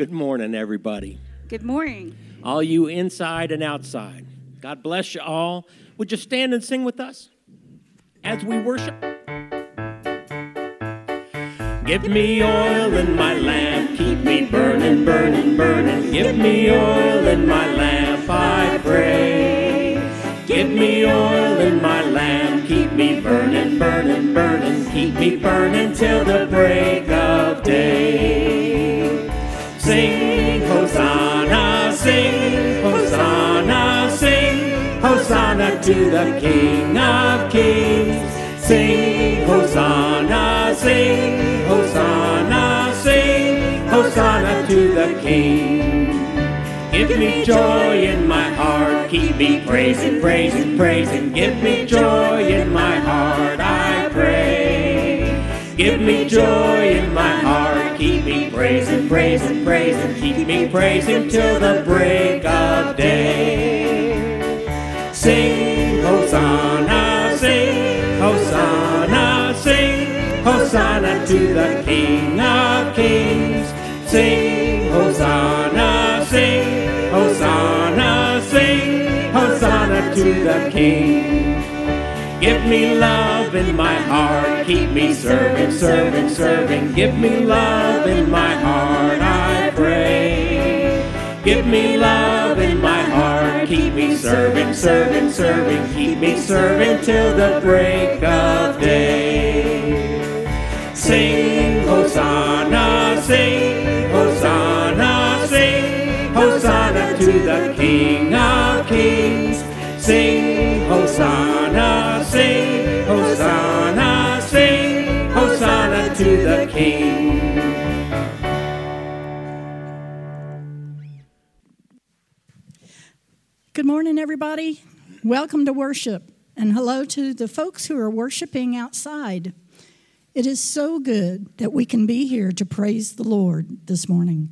Good morning, everybody. Good morning. All you inside and outside. God bless you all. Would you stand and sing with us as we worship? Give me oil in my lamp, keep me burning, burning, burning. Give me oil in my lamp, I pray. Give me oil in my lamp, keep me burning, burning, burning. Keep me burning till the break of day. Hosanna to the King of Kings. Sing, Hosanna, sing, Hosanna, sing, Hosanna to the King. Give me joy in my heart, keep me praising, praising, praising. Give me joy in my heart, I pray. Give me joy in my heart, keep me praising, praising, praising. Keep me praising till the break of day. Hosanna to the King of Kings. Sing, Hosanna, sing, Hosanna, sing, Hosanna to the King. Give me love in my heart, keep me serving, serving, serving. Give me love in my heart, I pray. Give me love in my heart, keep me serving, serving, serving. Keep me serving till the break of day. Sing, Hosanna, sing, Hosanna, sing, Hosanna to the King of Kings. Sing, Hosanna, sing, Hosanna, sing, Hosanna to the King. Good morning, everybody. Welcome to worship, and hello to the folks who are worshiping outside. It is so good that we can be here to praise the Lord this morning.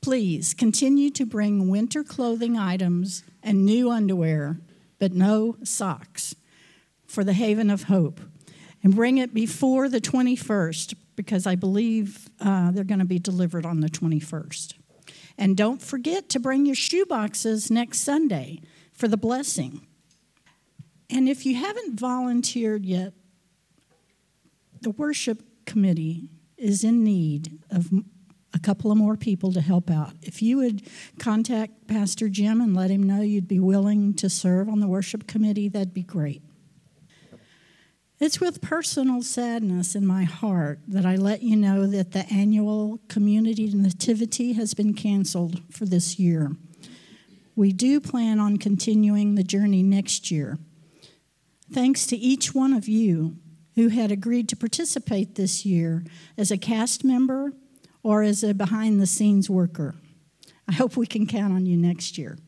Please continue to bring winter clothing items and new underwear, but no socks for the Haven of Hope. And bring it before the 21st because I believe uh, they're going to be delivered on the 21st. And don't forget to bring your shoe boxes next Sunday for the blessing. And if you haven't volunteered yet, the worship committee is in need of a couple of more people to help out. If you would contact Pastor Jim and let him know you'd be willing to serve on the worship committee, that'd be great. It's with personal sadness in my heart that I let you know that the annual community nativity has been canceled for this year. We do plan on continuing the journey next year. Thanks to each one of you who had agreed to participate this year as a cast member or as a behind the scenes worker. I hope we can count on you next year.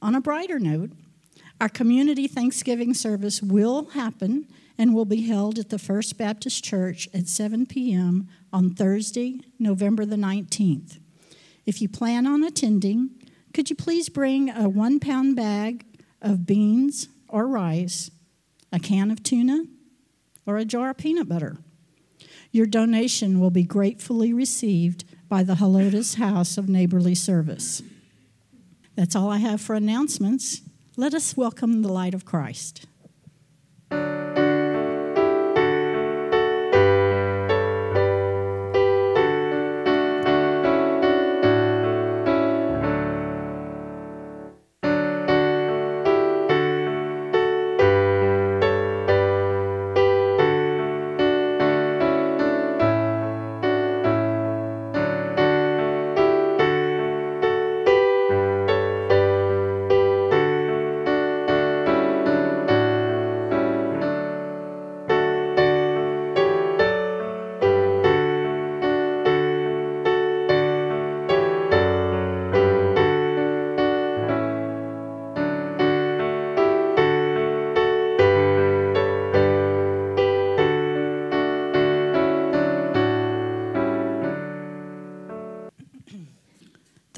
On a brighter note, our community Thanksgiving service will happen and will be held at the First Baptist Church at 7 p.m. on Thursday, November the 19th. If you plan on attending, could you please bring a one pound bag of beans or rice, a can of tuna, or a jar of peanut butter? Your donation will be gratefully received by the Helotes House of Neighborly Service. That's all I have for announcements. Let us welcome the light of Christ.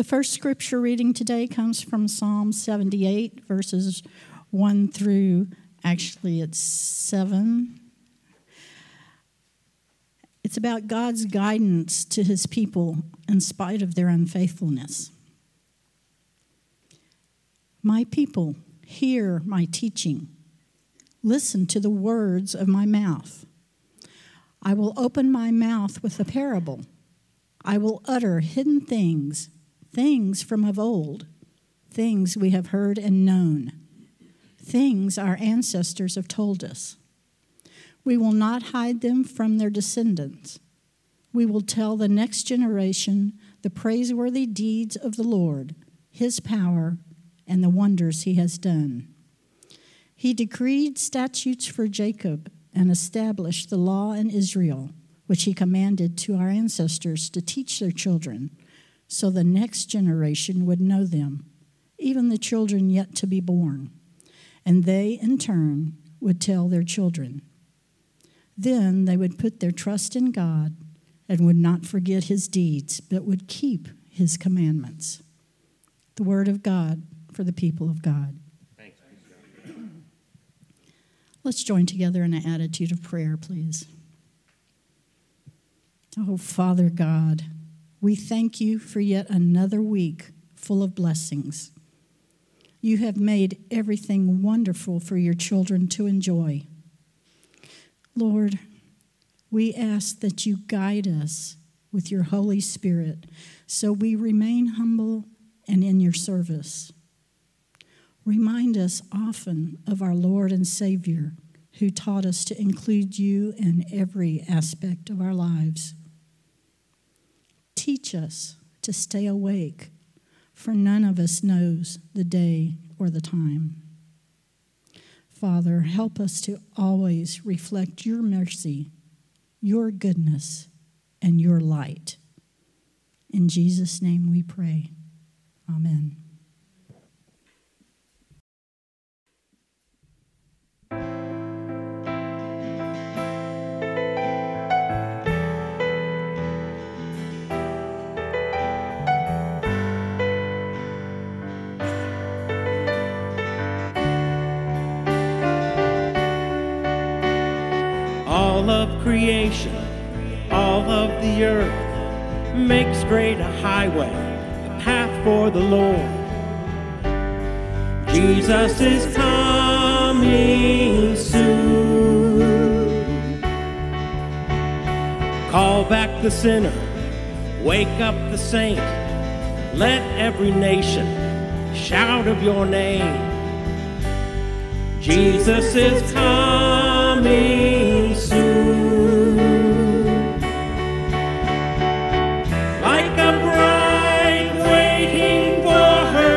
First scripture reading today comes from Psalm 78, verses 1 through actually it's 7. It's about God's guidance to his people in spite of their unfaithfulness. My people, hear my teaching. Listen to the words of my mouth. I will open my mouth with a parable. I will utter hidden things, things from of old, things we have heard and known, things our ancestors have told us. We will not hide them from their descendants. We will tell the next generation the praiseworthy deeds of the Lord, his power, and the wonders he has done. He decreed statutes for Jacob and established the law in Israel, which he commanded to our ancestors to teach their children, so the next generation would know them, even the children yet to be born, and they, in turn, would tell their children. Then they would put their trust in God and would not forget his deeds, but would keep his commandments. The word of God for the people of God. Thanks. Let's join together in an attitude of prayer, please. Oh, Father God, we thank you for yet another week full of blessings. You have made everything wonderful for your children to enjoy. Lord, we ask that you guide us with your Holy Spirit so we remain humble and in your service. Remind us often of our Lord and Savior who taught us to include you in every aspect of our lives. Teach us to stay awake, for none of us knows the day or the time. Father, help us to always reflect your mercy, your goodness, and your light. In Jesus' name we pray. Amen. All of creation, all of the earth makes great a highway, a path for the Lord. Jesus is coming soon. Call back the sinner, wake up the saint. Let every nation shout of your name. Jesus is coming soon. Like a bride waiting for her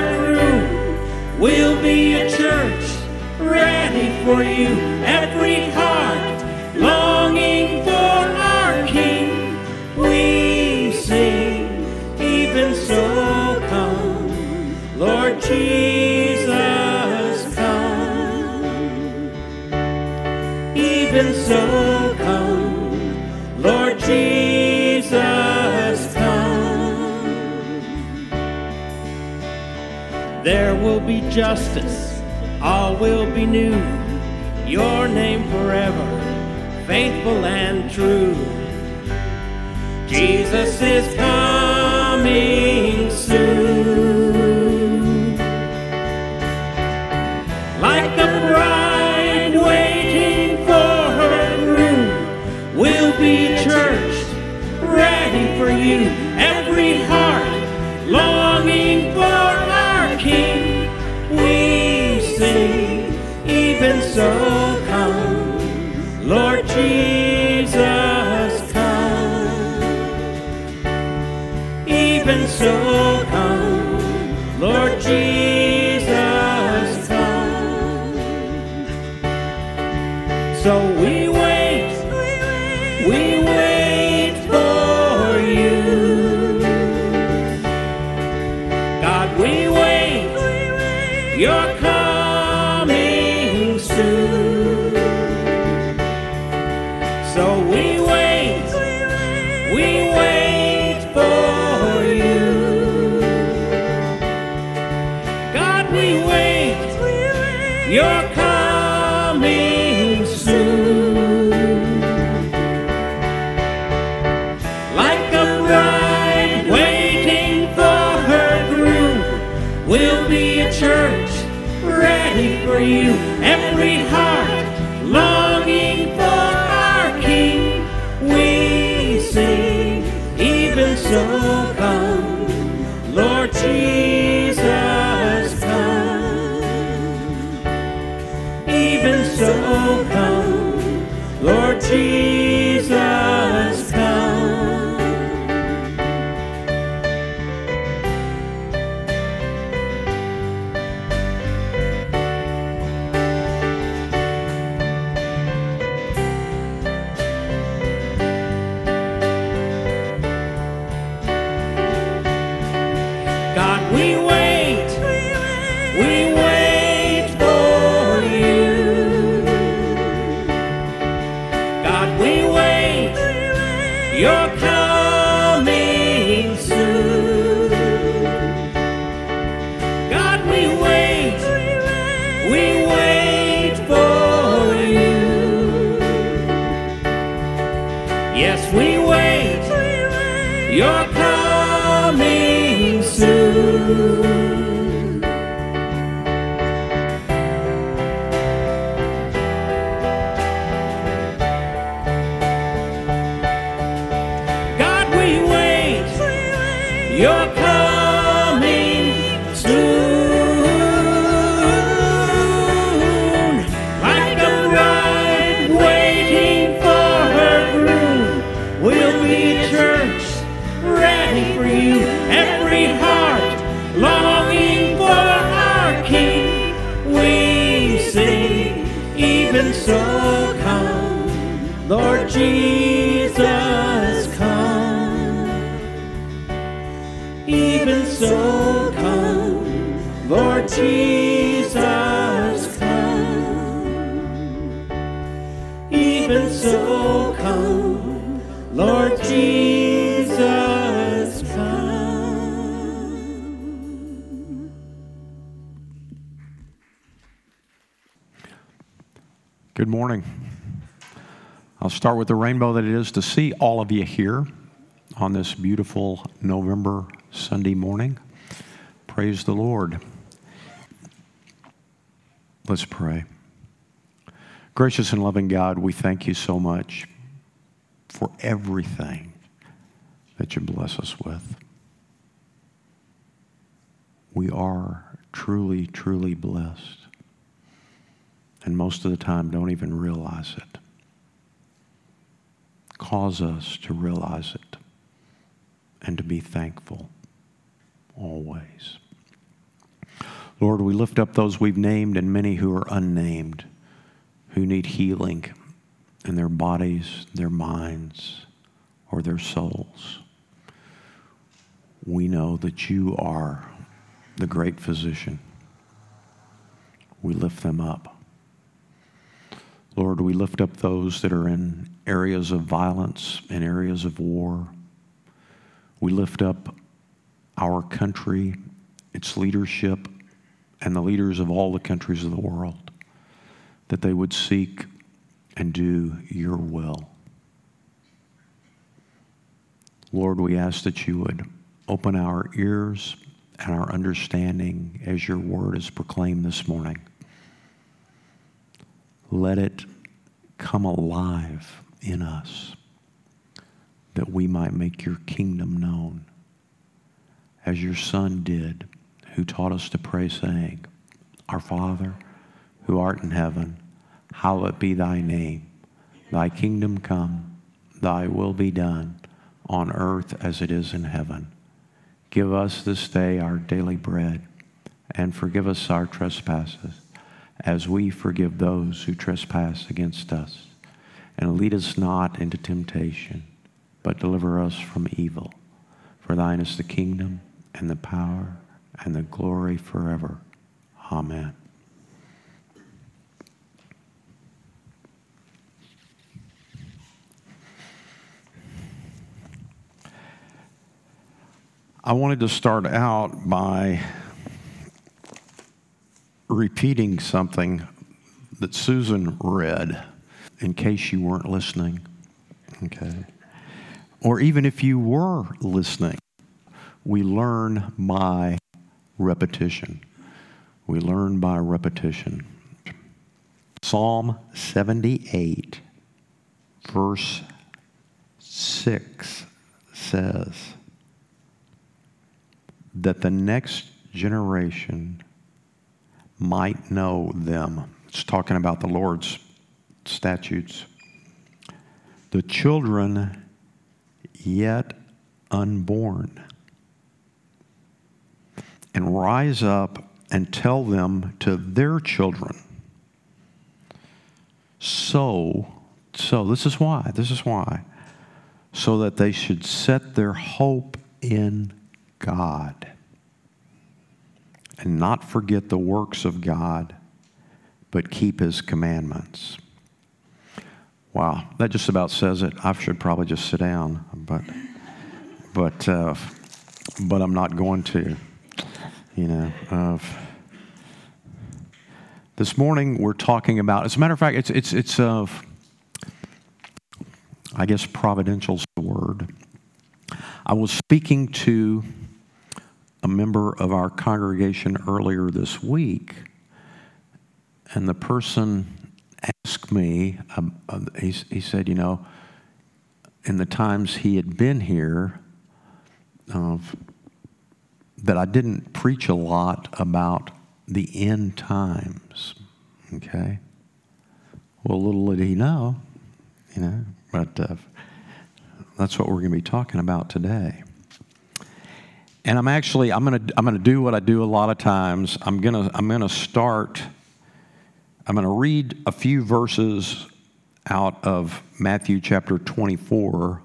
be justice, all will be new. Your name forever, faithful and true. Jesus is coming soon. So, you every high. Yes, we wait. You're coming soon. Morning. I'll start with the rainbow that it is to see all of you here on this beautiful November Sunday morning. Praise the Lord. Let's pray. Gracious and loving God, we thank you so much for everything that you bless us with. We are truly, truly blessed and most of the time don't even realize it. Cause us to realize it and to be thankful always. Lord, we lift up those we've named and many who are unnamed, who need healing in their bodies, their minds, or their souls. We know that you are the great physician. We lift them up. Lord, we lift up those that are in areas of violence and areas of war. We lift up our country, its leadership, and the leaders of all the countries of the world, that they would seek and do your will. Lord, we ask that you would open our ears and our understanding as your word is proclaimed this morning let it come alive in us that we might make your kingdom known as your son did who taught us to pray saying our father who art in heaven hallowed be thy name. Thy kingdom come thy will be done on earth as it is in heaven. Give us this day our daily bread and forgive us our trespasses as we forgive those who trespass against us. And lead us not into temptation, but deliver us from evil. For thine is the kingdom, and the power, and the glory forever. Amen. I wanted to start out by repeating something that Susan read in case you weren't listening. Okay. Or even if you were listening, we learn by repetition. We learn by repetition. Psalm 78, verse 6 says that the next generation might know them. It's talking about the Lord's statutes. The children yet unborn. And rise up and tell them to their children. So, so this is why, this is why. So that they should set their hope in God and not forget the works of God, but keep his commandments. Wow, that just about says it. I should probably just sit down, but but uh, but I'm not going to. You know. Uh, this morning we're talking about. As a matter of fact, it's it's it's. Uh, I guess providential's the word. I was speaking to a member of our congregation earlier this week, and the person asked me, um, uh, he, he said, you know, in the times he had been here, uh, that I didn't preach a lot about the end times. Okay? Well, little did he know, you know, but uh, that's what we're going to be talking about today. And I'm actually I'm going to I'm to do what I do a lot of times. I'm going to I'm to start I'm going to read a few verses out of Matthew chapter 24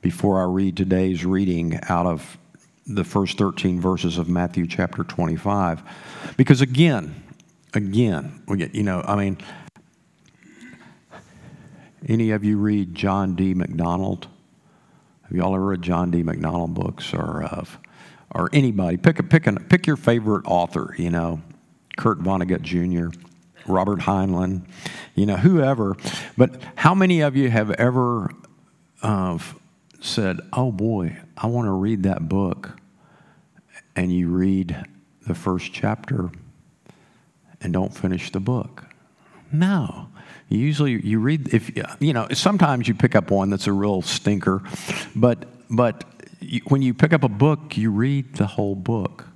before I read today's reading out of the first 13 verses of Matthew chapter 25. Because again, again, you know, I mean, any of you read John D. MacDonald? Have y'all ever read John D. MacDonald books or of, or anybody? Pick a, pick a, pick your favorite author. You know, Kurt Vonnegut Jr., Robert Heinlein, you know, whoever. But how many of you have ever uh, said, "Oh boy, I want to read that book," and you read the first chapter and don't finish the book? No. Usually you read if you know sometimes you pick up one that's a real stinker, but but when you pick up a book, you read the whole book.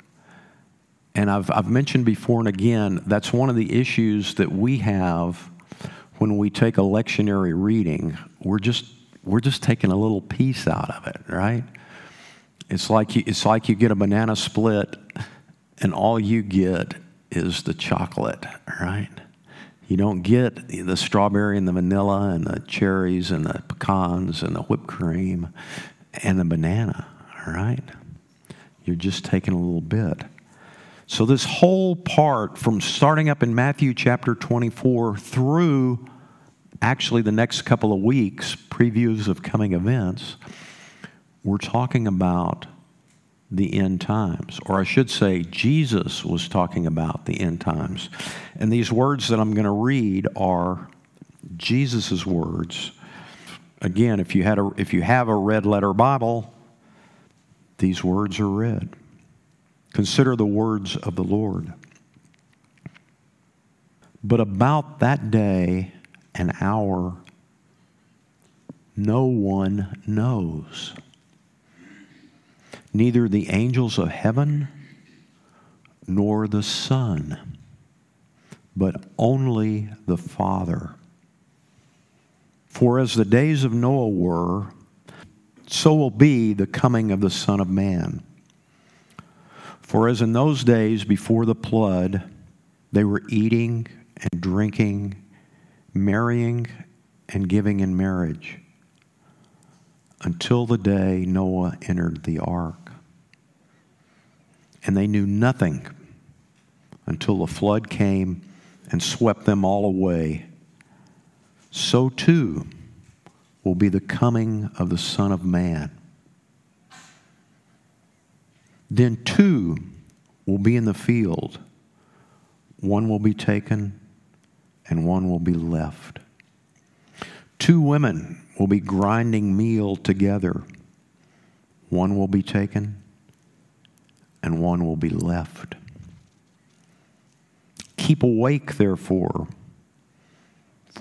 And I've I've mentioned before and again that's one of the issues that we have when we take a lectionary reading. We're just we're just taking a little piece out of it, right? It's like you, it's like you get a banana split, and all you get is the chocolate, right? You don't get the strawberry and the vanilla and the cherries and the pecans and the whipped cream and the banana, all right? You're just taking a little bit. So, this whole part from starting up in Matthew chapter 24 through actually the next couple of weeks, previews of coming events, we're talking about the end times. Or I should say, Jesus was talking about the end times. And these words that I'm going to read are Jesus' words. Again, if you, had a, if you have a red letter Bible, these words are red. Consider the words of the Lord. But about that day and hour, no one knows neither the angels of heaven nor the Son, but only the Father. For as the days of Noah were, so will be the coming of the Son of Man. For as in those days before the flood, they were eating and drinking, marrying and giving in marriage, until the day Noah entered the ark. And they knew nothing until the flood came and swept them all away. So too will be the coming of the Son of Man. Then two will be in the field, one will be taken, and one will be left. Two women will be grinding meal together, one will be taken, and one will be left. Keep awake, therefore,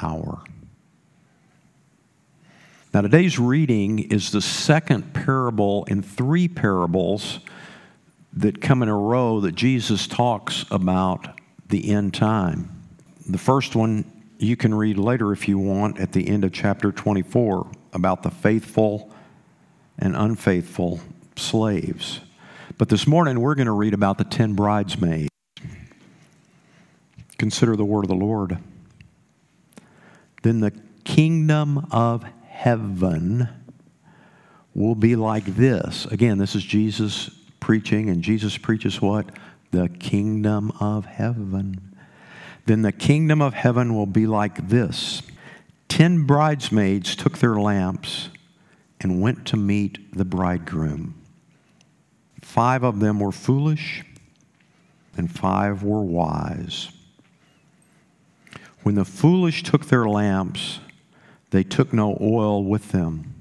hour. Now, today's reading is the second parable in three parables that come in a row that Jesus talks about the end time. The first one you can read later if you want at the end of chapter 24 about the faithful and unfaithful slaves. But this morning we're going to read about the 10 bridesmaids. Consider the word of the Lord. Then the kingdom of heaven will be like this. Again, this is Jesus preaching, and Jesus preaches what? The kingdom of heaven. Then the kingdom of heaven will be like this Ten bridesmaids took their lamps and went to meet the bridegroom. Five of them were foolish, and five were wise. When the foolish took their lamps, they took no oil with them.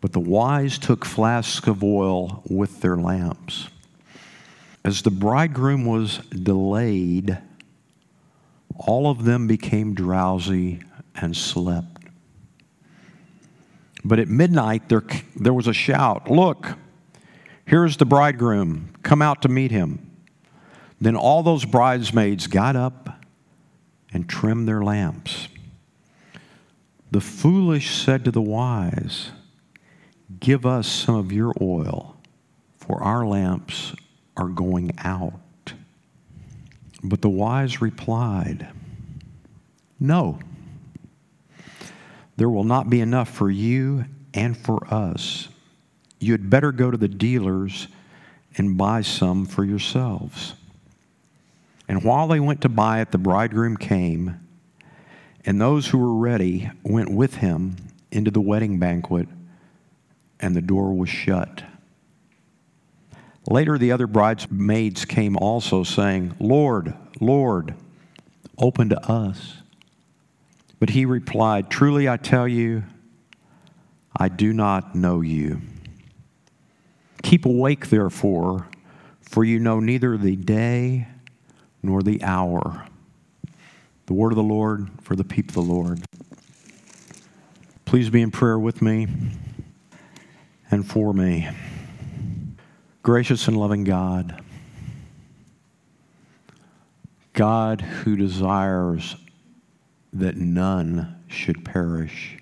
But the wise took flasks of oil with their lamps. As the bridegroom was delayed, all of them became drowsy and slept. But at midnight, there, there was a shout Look, here's the bridegroom. Come out to meet him. Then all those bridesmaids got up and trim their lamps. The foolish said to the wise, Give us some of your oil, for our lamps are going out. But the wise replied, No, there will not be enough for you and for us. You had better go to the dealers and buy some for yourselves. And while they went to buy it, the bridegroom came, and those who were ready went with him into the wedding banquet, and the door was shut. Later, the other bridesmaids came also, saying, Lord, Lord, open to us. But he replied, Truly I tell you, I do not know you. Keep awake, therefore, for you know neither the day nor the hour. The word of the Lord for the people of the Lord. Please be in prayer with me and for me. Gracious and loving God, God who desires that none should perish,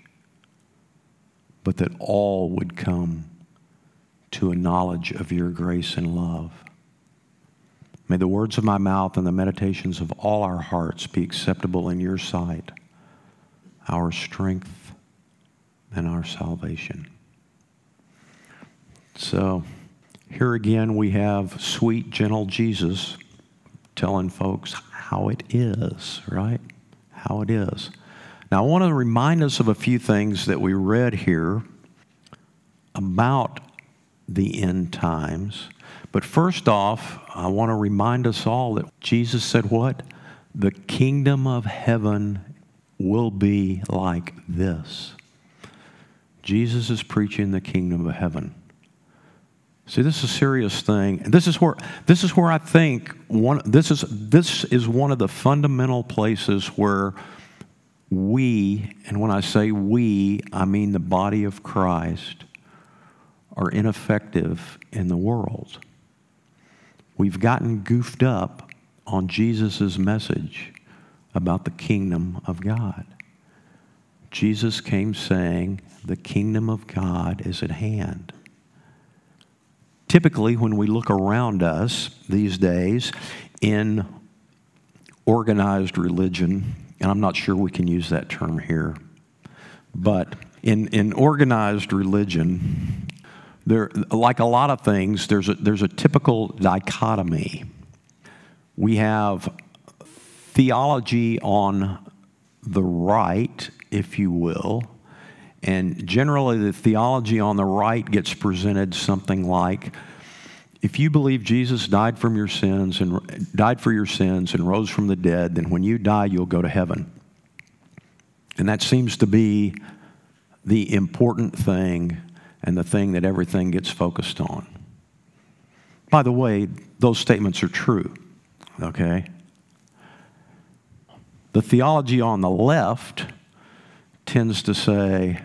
but that all would come to a knowledge of your grace and love. May the words of my mouth and the meditations of all our hearts be acceptable in your sight, our strength and our salvation. So, here again, we have sweet, gentle Jesus telling folks how it is, right? How it is. Now, I want to remind us of a few things that we read here about the end times. But first off, I want to remind us all that Jesus said, What? The kingdom of heaven will be like this. Jesus is preaching the kingdom of heaven. See, this is a serious thing. And this is where this is where I think one this is this is one of the fundamental places where we, and when I say we, I mean the body of Christ, are ineffective in the world. We've gotten goofed up on Jesus' message about the kingdom of God. Jesus came saying, The kingdom of God is at hand. Typically, when we look around us these days in organized religion, and I'm not sure we can use that term here, but in, in organized religion, there, like a lot of things, there's a, there's a typical dichotomy. We have theology on the right, if you will, and generally, the theology on the right gets presented something like if you believe Jesus died from your sins and died for your sins and rose from the dead, then when you die, you'll go to heaven. And that seems to be the important thing and the thing that everything gets focused on. By the way, those statements are true, okay? The theology on the left tends to say,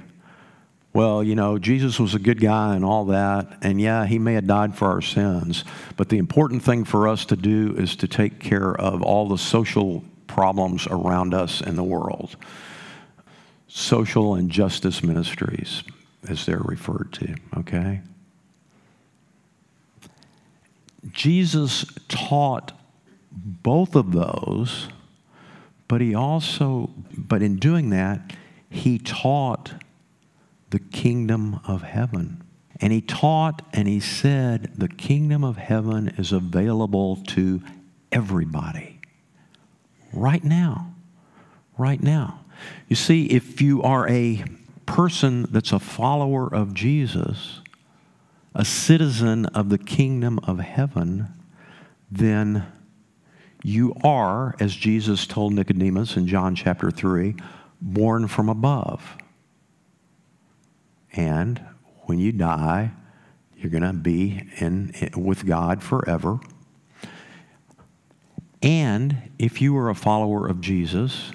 well, you know, Jesus was a good guy and all that, and yeah, he may have died for our sins, but the important thing for us to do is to take care of all the social problems around us in the world. Social and justice ministries, as they're referred to, okay? Jesus taught both of those, but he also, but in doing that, he taught the kingdom of heaven. And he taught and he said, the kingdom of heaven is available to everybody right now. Right now. You see, if you are a person that's a follower of Jesus, a citizen of the kingdom of heaven, then you are, as Jesus told Nicodemus in John chapter 3, born from above. And when you die, you're going to be in, with God forever. And if you are a follower of Jesus,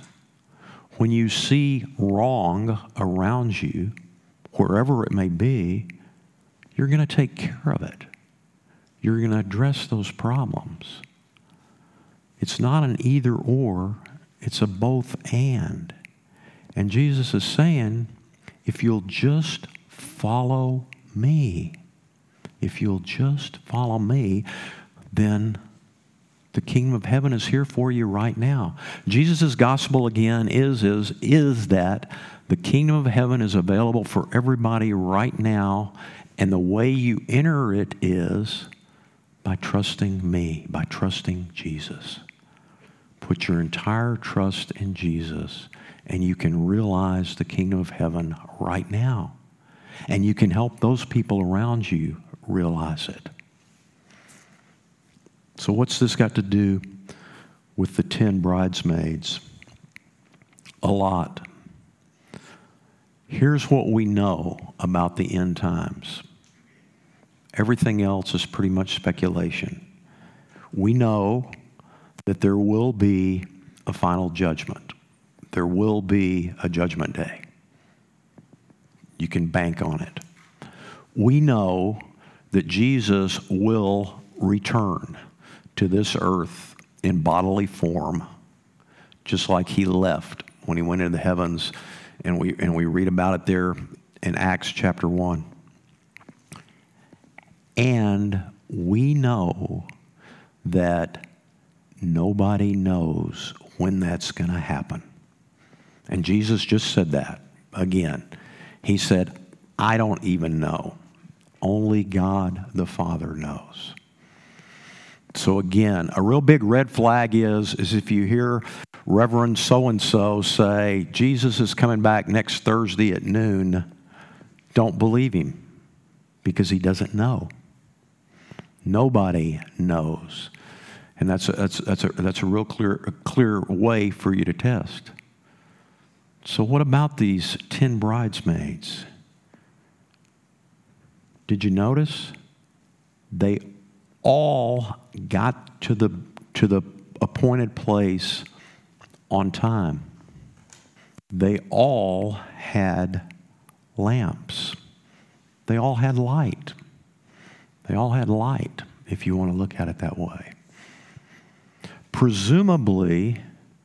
when you see wrong around you, wherever it may be, you're going to take care of it. You're going to address those problems. It's not an either or, it's a both and. And Jesus is saying, if you'll just follow me, if you'll just follow me, then the kingdom of heaven is here for you right now. Jesus' gospel again is, is, is that the kingdom of heaven is available for everybody right now, and the way you enter it is by trusting me, by trusting Jesus. Put your entire trust in Jesus, and you can realize the kingdom of heaven right now. And you can help those people around you realize it. So, what's this got to do with the 10 bridesmaids? A lot. Here's what we know about the end times everything else is pretty much speculation. We know that there will be a final judgment, there will be a judgment day. You can bank on it. We know that Jesus will return to this earth in bodily form, just like he left when he went into the heavens. And we, and we read about it there in Acts chapter 1. And we know that nobody knows when that's going to happen. And Jesus just said that again. He said, I don't even know. Only God the Father knows. So again, a real big red flag is, is if you hear Reverend so and so say, Jesus is coming back next Thursday at noon, don't believe him because he doesn't know. Nobody knows. And that's a, that's, that's a, that's a real clear, a clear way for you to test. So, what about these 10 bridesmaids? Did you notice? They all got to the, to the appointed place on time. They all had lamps. They all had light. They all had light, if you want to look at it that way. Presumably,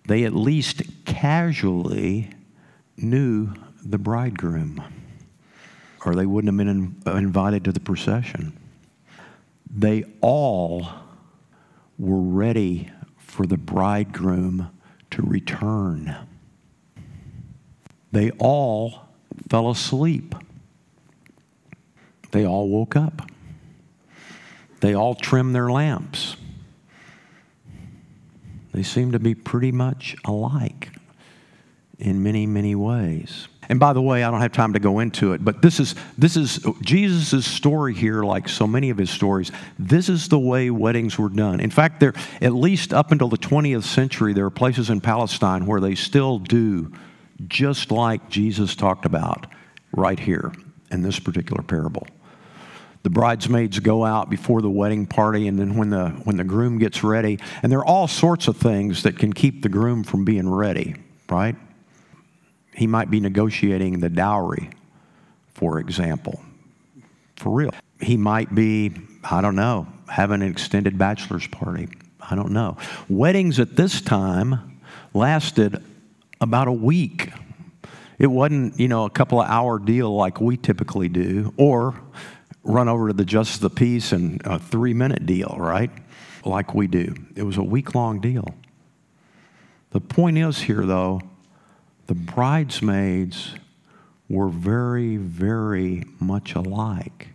they at least casually knew the bridegroom, or they wouldn't have been in, invited to the procession. They all were ready for the bridegroom to return. They all fell asleep. They all woke up. They all trimmed their lamps. They seem to be pretty much alike in many, many ways. And by the way, I don't have time to go into it, but this is this is Jesus' story here, like so many of his stories. This is the way weddings were done. In fact, there at least up until the 20th century, there are places in Palestine where they still do just like Jesus talked about right here in this particular parable. The bridesmaids go out before the wedding party, and then when the when the groom gets ready, and there are all sorts of things that can keep the groom from being ready, right? He might be negotiating the dowry, for example. For real. He might be, I don't know, having an extended bachelor's party. I don't know. Weddings at this time lasted about a week. It wasn't, you know, a couple of hour deal like we typically do, or run over to the Justice of the Peace and a three minute deal, right? Like we do. It was a week long deal. The point is here, though, the bridesmaids were very, very much alike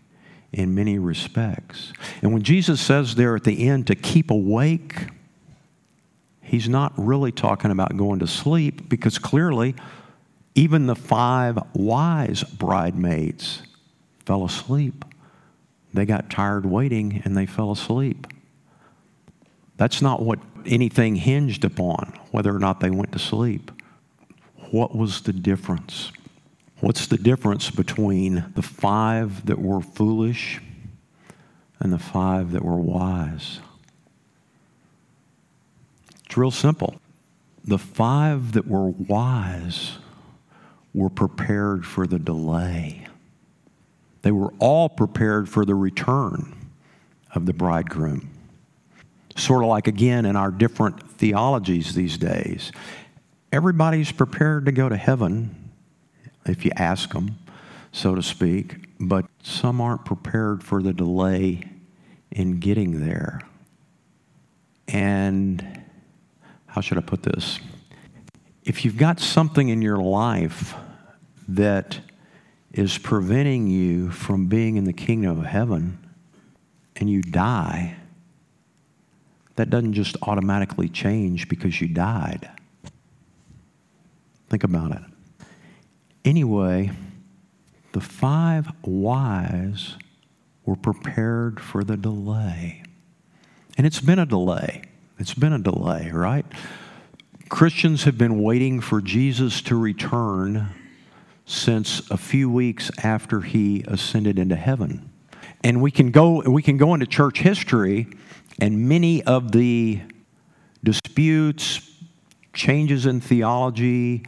in many respects. And when Jesus says there at the end to keep awake, he's not really talking about going to sleep because clearly even the five wise bridesmaids fell asleep. They got tired waiting and they fell asleep. That's not what anything hinged upon, whether or not they went to sleep. What was the difference? What's the difference between the five that were foolish and the five that were wise? It's real simple. The five that were wise were prepared for the delay. They were all prepared for the return of the bridegroom. Sort of like, again, in our different theologies these days. Everybody's prepared to go to heaven if you ask them, so to speak, but some aren't prepared for the delay in getting there. And how should I put this? If you've got something in your life that is preventing you from being in the kingdom of heaven and you die, that doesn't just automatically change because you died. Think about it. Anyway, the five wise were prepared for the delay. And it's been a delay. It's been a delay, right? Christians have been waiting for Jesus to return since a few weeks after he ascended into heaven. And we can go we can go into church history and many of the disputes, changes in theology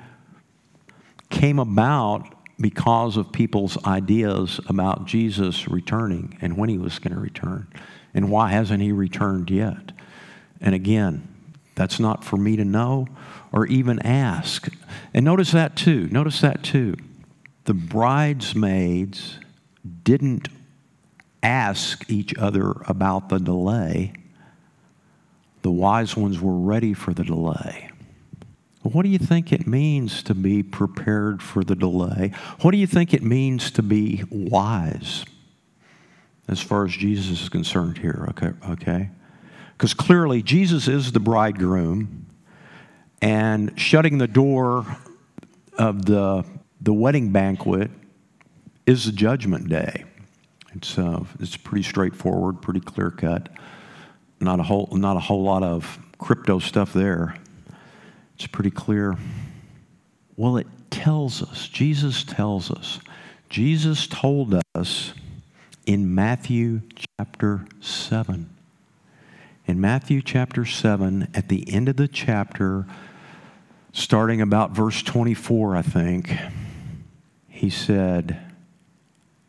came about because of people's ideas about Jesus returning and when he was going to return. And why hasn't he returned yet? And again, that's not for me to know or even ask. And notice that too. Notice that too. The bridesmaids didn't ask each other about the delay, the wise ones were ready for the delay. What do you think it means to be prepared for the delay? What do you think it means to be wise as far as Jesus is concerned here? Okay, okay? Because clearly Jesus is the bridegroom, and shutting the door of the, the wedding banquet is the judgment day. It's, uh, it's pretty straightforward, pretty clear cut. Not a whole, not a whole lot of crypto stuff there. It's pretty clear. Well, it tells us, Jesus tells us, Jesus told us in Matthew chapter 7. In Matthew chapter 7, at the end of the chapter, starting about verse 24, I think, he said,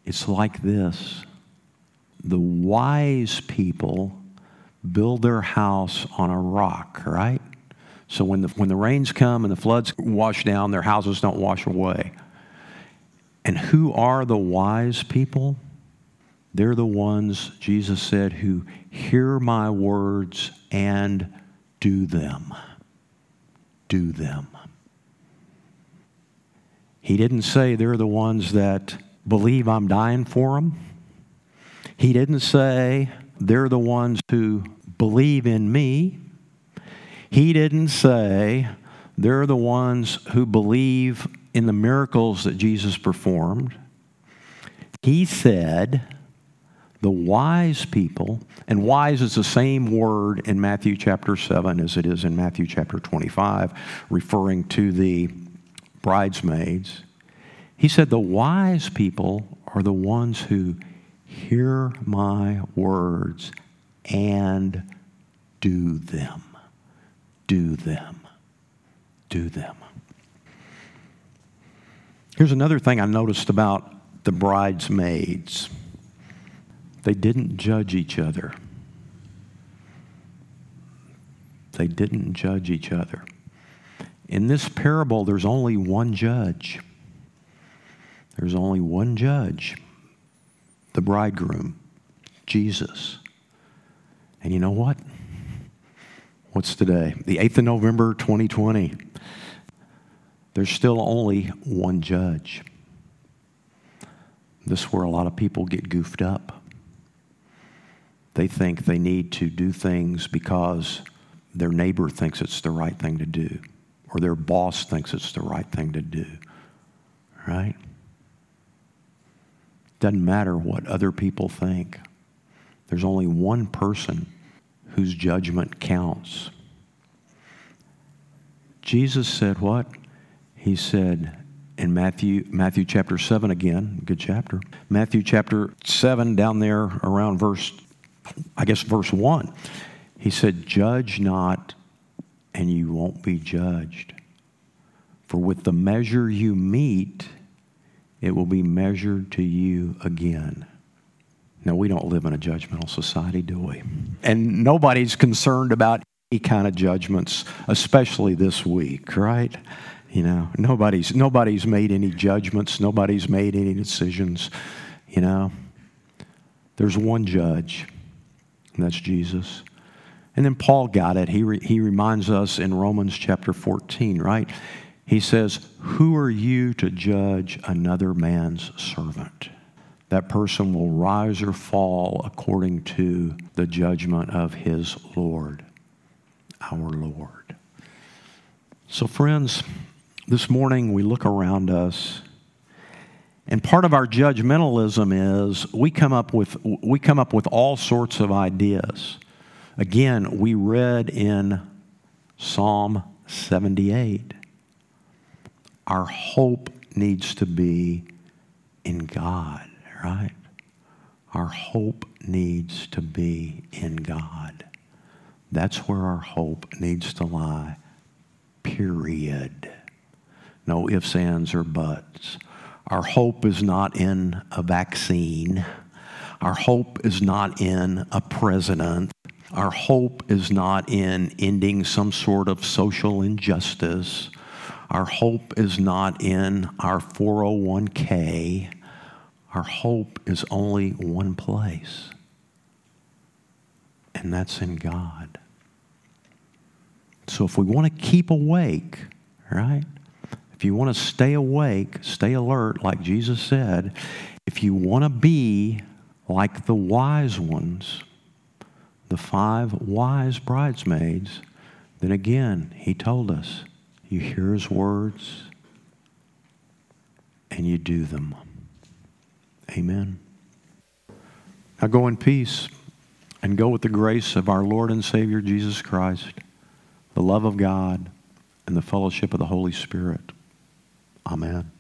It's like this the wise people build their house on a rock, right? So when the, when the rains come and the floods wash down, their houses don't wash away. And who are the wise people? They're the ones, Jesus said, who hear my words and do them. Do them. He didn't say they're the ones that believe I'm dying for them. He didn't say they're the ones who believe in me. He didn't say they're the ones who believe in the miracles that Jesus performed. He said the wise people, and wise is the same word in Matthew chapter 7 as it is in Matthew chapter 25, referring to the bridesmaids. He said the wise people are the ones who hear my words and do them do them. Do them. Here's another thing I noticed about the bridesmaids they didn't judge each other. They didn't judge each other. In this parable, there's only one judge. There's only one judge the bridegroom, Jesus. And you know what? What's today? The 8th of November, 2020. There's still only one judge. This is where a lot of people get goofed up. They think they need to do things because their neighbor thinks it's the right thing to do, or their boss thinks it's the right thing to do. Right? Doesn't matter what other people think. There's only one person whose judgment counts. Jesus said what? He said in Matthew, Matthew chapter 7 again, good chapter. Matthew chapter 7, down there around verse, I guess, verse 1. He said, Judge not, and you won't be judged. For with the measure you meet, it will be measured to you again. Now, we don't live in a judgmental society, do we? And nobody's concerned about any kind of judgments, especially this week, right? You know, nobody's, nobody's made any judgments, nobody's made any decisions, you know. There's one judge, and that's Jesus. And then Paul got it. He, re, he reminds us in Romans chapter 14, right? He says, Who are you to judge another man's servant? That person will rise or fall according to the judgment of his Lord, our Lord. So, friends, this morning we look around us, and part of our judgmentalism is we come up with, we come up with all sorts of ideas. Again, we read in Psalm 78 our hope needs to be in God, right? Our hope needs to be in God. That's where our hope needs to lie, period. No ifs, ands, or buts. Our hope is not in a vaccine. Our hope is not in a president. Our hope is not in ending some sort of social injustice. Our hope is not in our 401k. Our hope is only one place, and that's in God. So if we want to keep awake, right? If you want to stay awake, stay alert, like Jesus said, if you want to be like the wise ones, the five wise bridesmaids, then again, he told us you hear his words and you do them. Amen. Now go in peace and go with the grace of our Lord and Savior Jesus Christ, the love of God, and the fellowship of the Holy Spirit. Amen.